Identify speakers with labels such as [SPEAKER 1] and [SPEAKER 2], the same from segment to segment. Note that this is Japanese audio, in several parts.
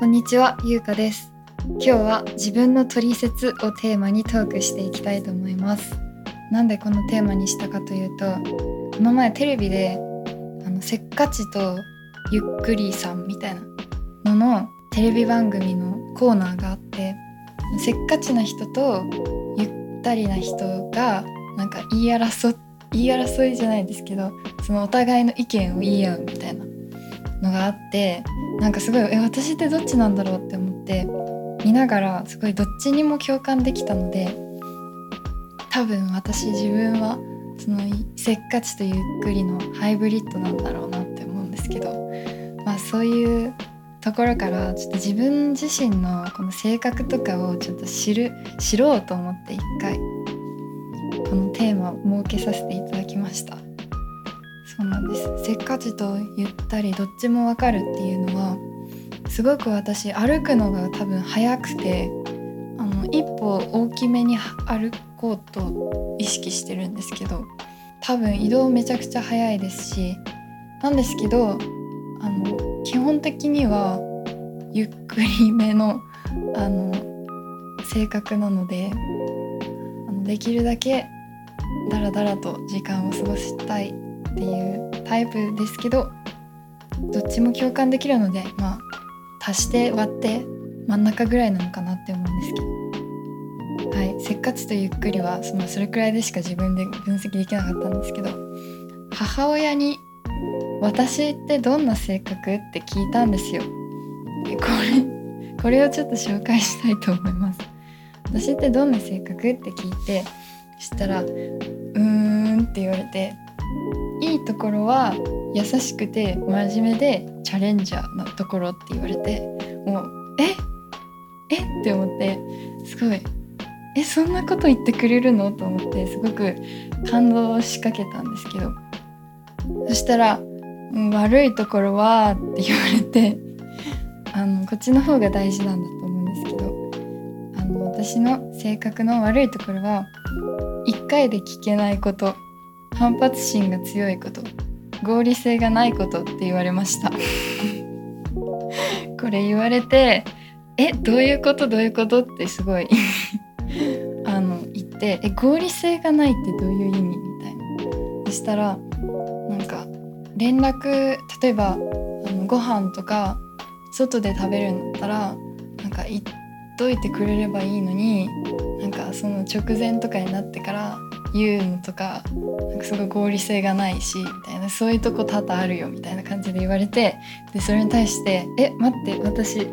[SPEAKER 1] こんにちは、ゆうかです。今日は自分の取説をテーマにトークしていきたいと思います。なんでこのテーマにしたかというと、この前テレビであのせっかちとゆっくりさんみたいなののテレビ番組のコーナーがあって、せっかちな人とゆったりな人がなんか言い争言い争いじゃないですけど、そのお互いの意見を言い合うみたいなのがあって。なんかすごいえ私ってどっちなんだろうって思って見ながらすごいどっちにも共感できたので多分私自分はそのせっかちとゆっくりのハイブリッドなんだろうなって思うんですけどまあそういうところからちょっと自分自身のこの性格とかをちょっと知る知ろうと思って一回このテーマを設けさせていただきました。そうなんです。せっかちとゆったりどっちもわかるっていうのはすごく私歩くのが多分速くてあの一歩大きめに歩こうと意識してるんですけど多分移動めちゃくちゃ速いですしなんですけどあの基本的にはゆっくりめのあの性格なのであのできるだけダラダラと時間を過ごしたいっていうタイプですけどどっちも共感できるのでまあ足して割って真ん中ぐらいなのかなって思うんですけどはいせっかちとゆっくりはそのそれくらいでしか自分で分析できなかったんですけど母親に「私ってどんな性格?」って聞いたんですよ。これこれをちょっと紹介したいと思います。私ってどんな性格って聞いてしたら「うーん」って言われていいところは優しくて真面目でチャレンジャーなところって言われてもうえ？え？って思ってすごいえそんなこと言ってくれるの？と思ってすごく感動をしかけたんですけど。そしたら「悪いところは」って言われて あのこっちの方が大事なんだと思うんですけどあの私の性格の悪いところは1回で聞けないこと。反発心が強いこと合理性がないことって言われました。これ言われてえどういうこと？どういうこと？ってすごい あの言ってえ合理性がないってどういう意味？みたいな。そしたらなんか連絡例えばあのご飯とか外で食べるんだったらなんか言っといてくれればいいのになんかその直前とかになってから言うのとかなんかすごい合理性がないしみたいなそういうとこ多々あるよみたいな感じで言われてでそれに対して「え待って私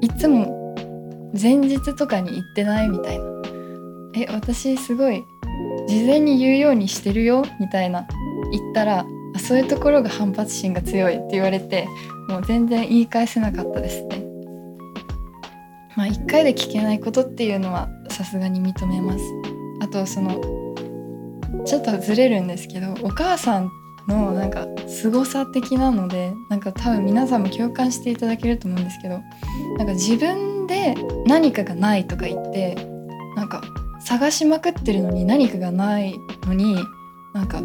[SPEAKER 1] いつも前日とかに言ってない?」みたいな「え私すごい事前に言うようにしてるよ」みたいな言ったらそういうところが反発心が強いって言われてもう全然言い返せなかったですね。まあ一回で聞けないことっていうのはさすがに認めます。あとそのちょっとずれるんですけどお母さんのなんか凄さ的なのでなんか多分皆さんも共感していただけると思うんですけどなんか自分で何かがないとか言ってなんか探しまくってるのに何かがないのになんか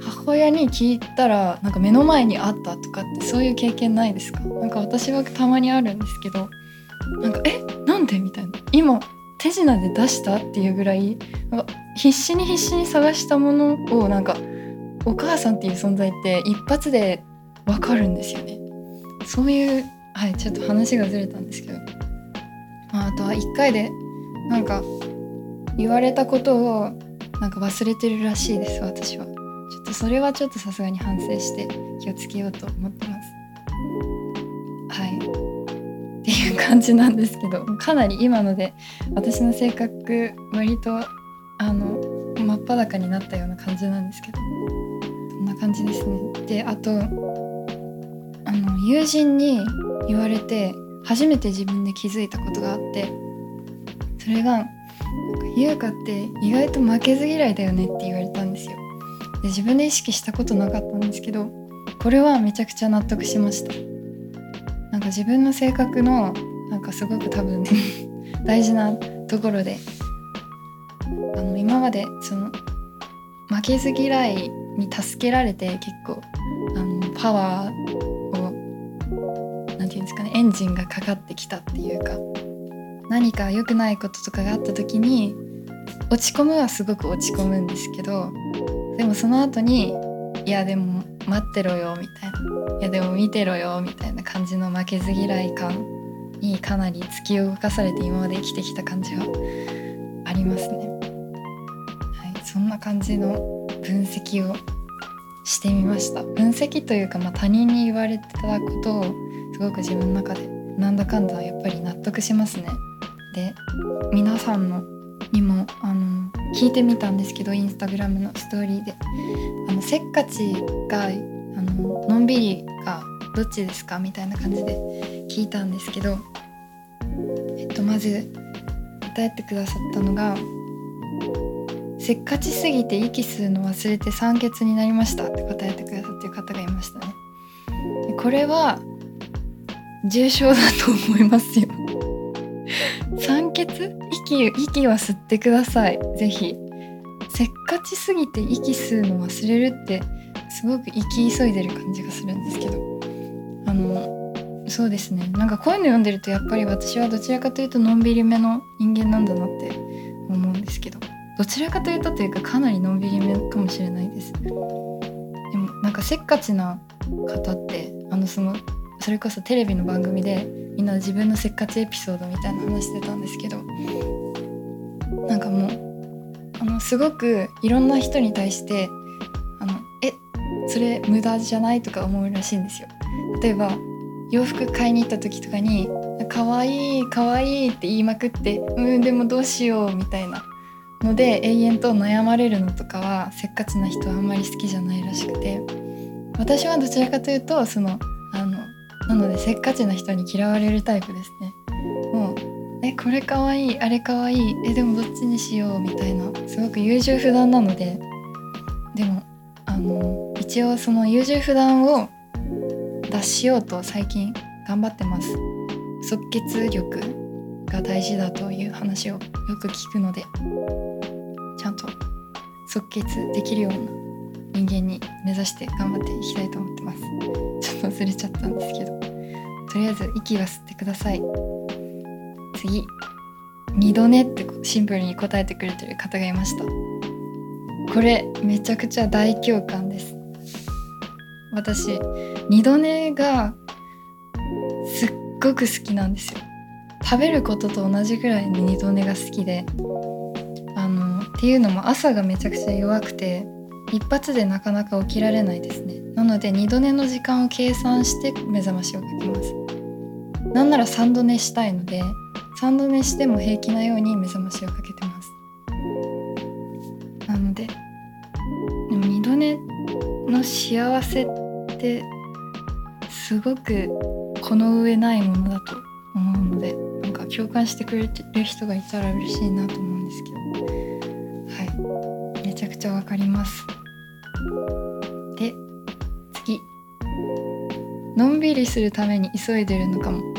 [SPEAKER 1] 母親に聞いたらなんか目の前にあったとかってそういう経験ないですか？なんか私はたまにあるんですけどなんか「え？なんで?」みたいな。今手品で出したっていうぐらいなんか必死に必死に探したものをなんかお母さんっていう存在って一発でわかるんですよね。そういうはいちょっと話がずれたんですけど、まあ、あとは1回でなんか言われたことをなんか忘れてるらしいです私は。ちょっとそれはちょっとさすがに反省して気をつけようと思ってます。いう感じなんですけどかなり今ので私の性格割とあの真っ裸になったような感じなんですけどこんな感じですね。であとあの友人に言われて初めて自分で気づいたことがあってそれが「優香って意外と負けず嫌いだよね」って言われたんですよ。で自分で意識したことなかったんですけどこれはめちゃくちゃ納得しました。か自分の性格のなんかすごく多分 大事なところであの今までその負けず嫌いに助けられて結構あのパワーをなんていうんですかねエンジンがかかってきたっていうか何か良くないこととかがあった時に落ち込むはすごく落ち込むんですけどでもその後にいやでも待ってろよみたいないやでも見てろよみたいな感じの負けず嫌い感にかなり突き動かされて今まで生きてきた感じはありますね。はい、そんな感じの分析をしてみました分析というか、まあ、他人に言われてたことをすごく自分の中でなんだかんだやっぱり納得しますね。で皆さんのにもあの聞いてみたんですけどインスタグラムのストーリーで。あのせっかちがあののんびりがどっちですか？みたいな感じで聞いたんですけど、えっと、まず答えてくださったのが「せっかちすぎて息吸うの忘れて酸欠になりました」って答えてくださってる方がいましたね。これは重症だと思いますよ。酸欠？息息は吸ってください。ぜひ。せっかちすぎて息吸うの忘れるってすごく生き急いでる感じがするんですけど。あのそうですね。なんかこういうの読んでるとやっぱり私はどちらかというとのんびりめの人間なんだなって思うんですけど。どちらかというとというかかなりのんびりめかもしれないです。でもなんかせっかちな方ってあのそのそれこそテレビの番組でみんな自分のせっかちエピソードみたいな話してたんですけどなんかもうあのすごくいろんな人に対してあのえそれ無駄じゃないとか思うらしいんですよ。例えば洋服買いに行った時とかに「可愛い可愛いって言いまくって「うんでもどうしよう」みたいな。ので永遠と悩まれるのとかはせっかちな人はあんまり好きじゃないらしくて。私はどちらかというとそのあのなのでせっかちな人に嫌われるタイプですね。これかわいいあれかわいい。えでもどっちにしようみたいな。すごく優柔不断なので。でもあの一応その優柔不断を脱しようと最近頑張ってます。即決力が大事だという話をよく聞くので。ちゃんと即決できるような人間に目指して頑張っていきたいと思ってます。ちょっと忘れちゃったんですけど。とりあえず息は吸ってください。次。二度寝ってシンプルに答えてくれてる方がいました。これめちゃくちゃ大共感です。私二度寝がすっごく好きなんですよ。食べることと同じぐらいに二度寝が好きであのっていうのも朝がめちゃくちゃ弱くて一発でなかなか起きられないですね。なので2度寝の時間を計算して目覚ましをかけます。なんなら3度寝したいので3度寝しても平気なように目覚ましをかけてます。なのででも2度寝の幸せってすごくこの上ないものだと思うのでなんか共感してくれてる人がいたら嬉しいなと思うんですけど。はい。めちゃくちゃわかります。で次。のんびりするために急いでるのかも。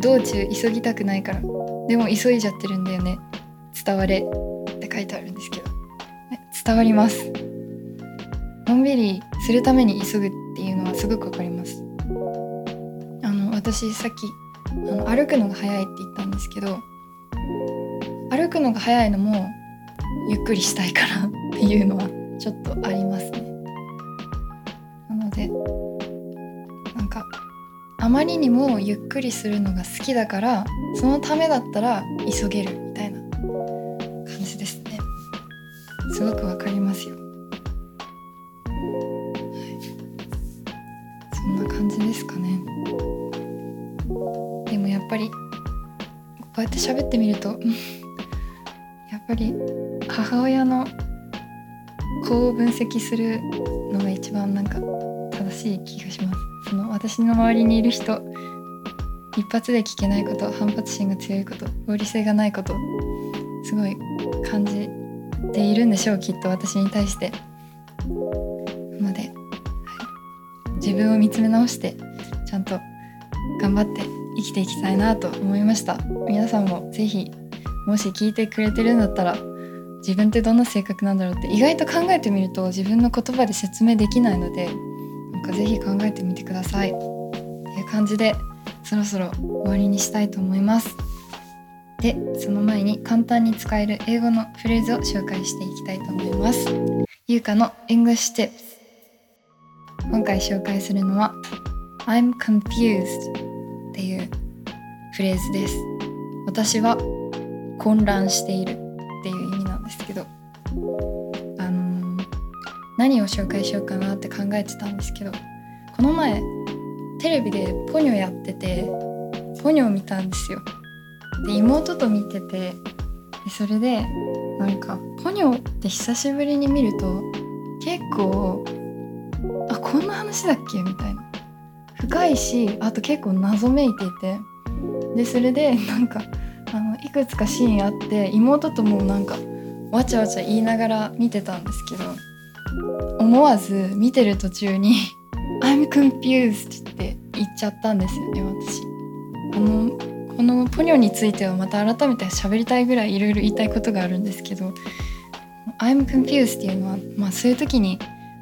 [SPEAKER 1] 道中急ぎたくないから。でも急いじゃってるんだよね。伝われ。って書いてあるんですけど。伝わります。のんびりするために急ぐっていうのはすごくわかります。あの私さっきあの歩くのが早いって言ったんですけど歩くのが早いのもゆっくりしたいからっていうのはちょっとありますね。まりにもゆっくりするのが好きだからそのためだったら急げるみたいな感じですね。すごくわかりますよ。はい、そんな感じですかね。でもやっぱりこうやって喋ってみると やっぱり母親のこう分析するのが一番なんか正しい気がします私の周りにいる人一発で聞けないこと反発心が強いこと合理性がないことすごい感じているんでしょうきっと私に対して。なので、はい、自分を見つめ直してちゃんと頑張って生きていきたいなと思いました。皆さんも是非もし聞いてくれてるんだったら自分ってどんな性格なんだろうって意外と考えてみると自分の言葉で説明できないのでかぜひ考えてみてください。っていう感じでそろそろ終わりにしたいと思います。でその前に簡単に使える英語のフレーズを紹介していきたいと思います。ゆうかの English Tips 今回紹介するのは I'm confused っていうフレーズです。私は混乱しているっていう意味なんですけど、何を紹介しようかなって考えてたんですけどこの前テレビでポニョやっててポニョを見たんですよ。で妹と見ててでそれでなんかポニョって久しぶりに見ると結構あこんな話だっけ？みたいな。深いしあと結構謎めいていて。でそれでなんかあのいくつかシーンあって妹ともなんかわちゃわちゃ言いながら見てたんですけど思わず見てる途中に「I'm confused」って言っちゃったんですよね私。あのこのポニョについてはまた改めて喋りたいぐらいいろいろ言いたいことがあるんですけど「I'm confused」っていうのは、まあ、そういう時に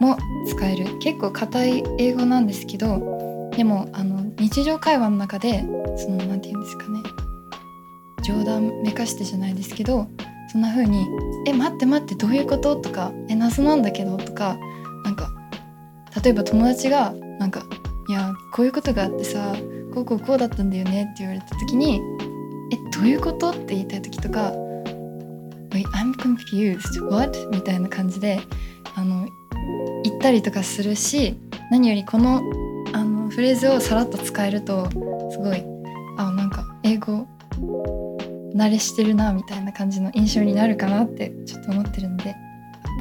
[SPEAKER 1] も使える結構硬い英語なんですけどでもあの日常会話の中でその何て言うんですかね冗談めかしてじゃないですけどそんな風に「え待って待ってどういうこと?」とか「え謎なんだけど」とかなんか例えば友達がなんか「いやこういうことがあってさこうこうこうだったんだよね」って言われた時に「えどういうこと?」って言いたい時とか「Wait I'm confused what?」みたいな感じであの言ったりとかするし何よりこのあのフレーズをさらっと使えるとすごいあなんか英語慣れしてるなみたいな感じの印象になるかなってちょっと思ってるので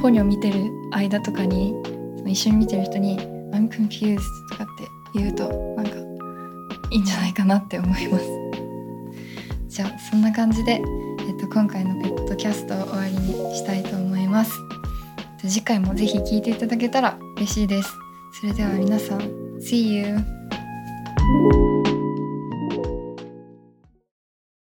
[SPEAKER 1] ポニョ見てる間とかにその一緒に見てる人に「I'm confused」とかって言うとなんかいいんじゃないかなって思います。じゃあそんな感じで、えっと、今回のペットキャストを終わりにしたいと思います。次回もぜひ聴いていただけたら嬉しいです。それでは皆さん See you!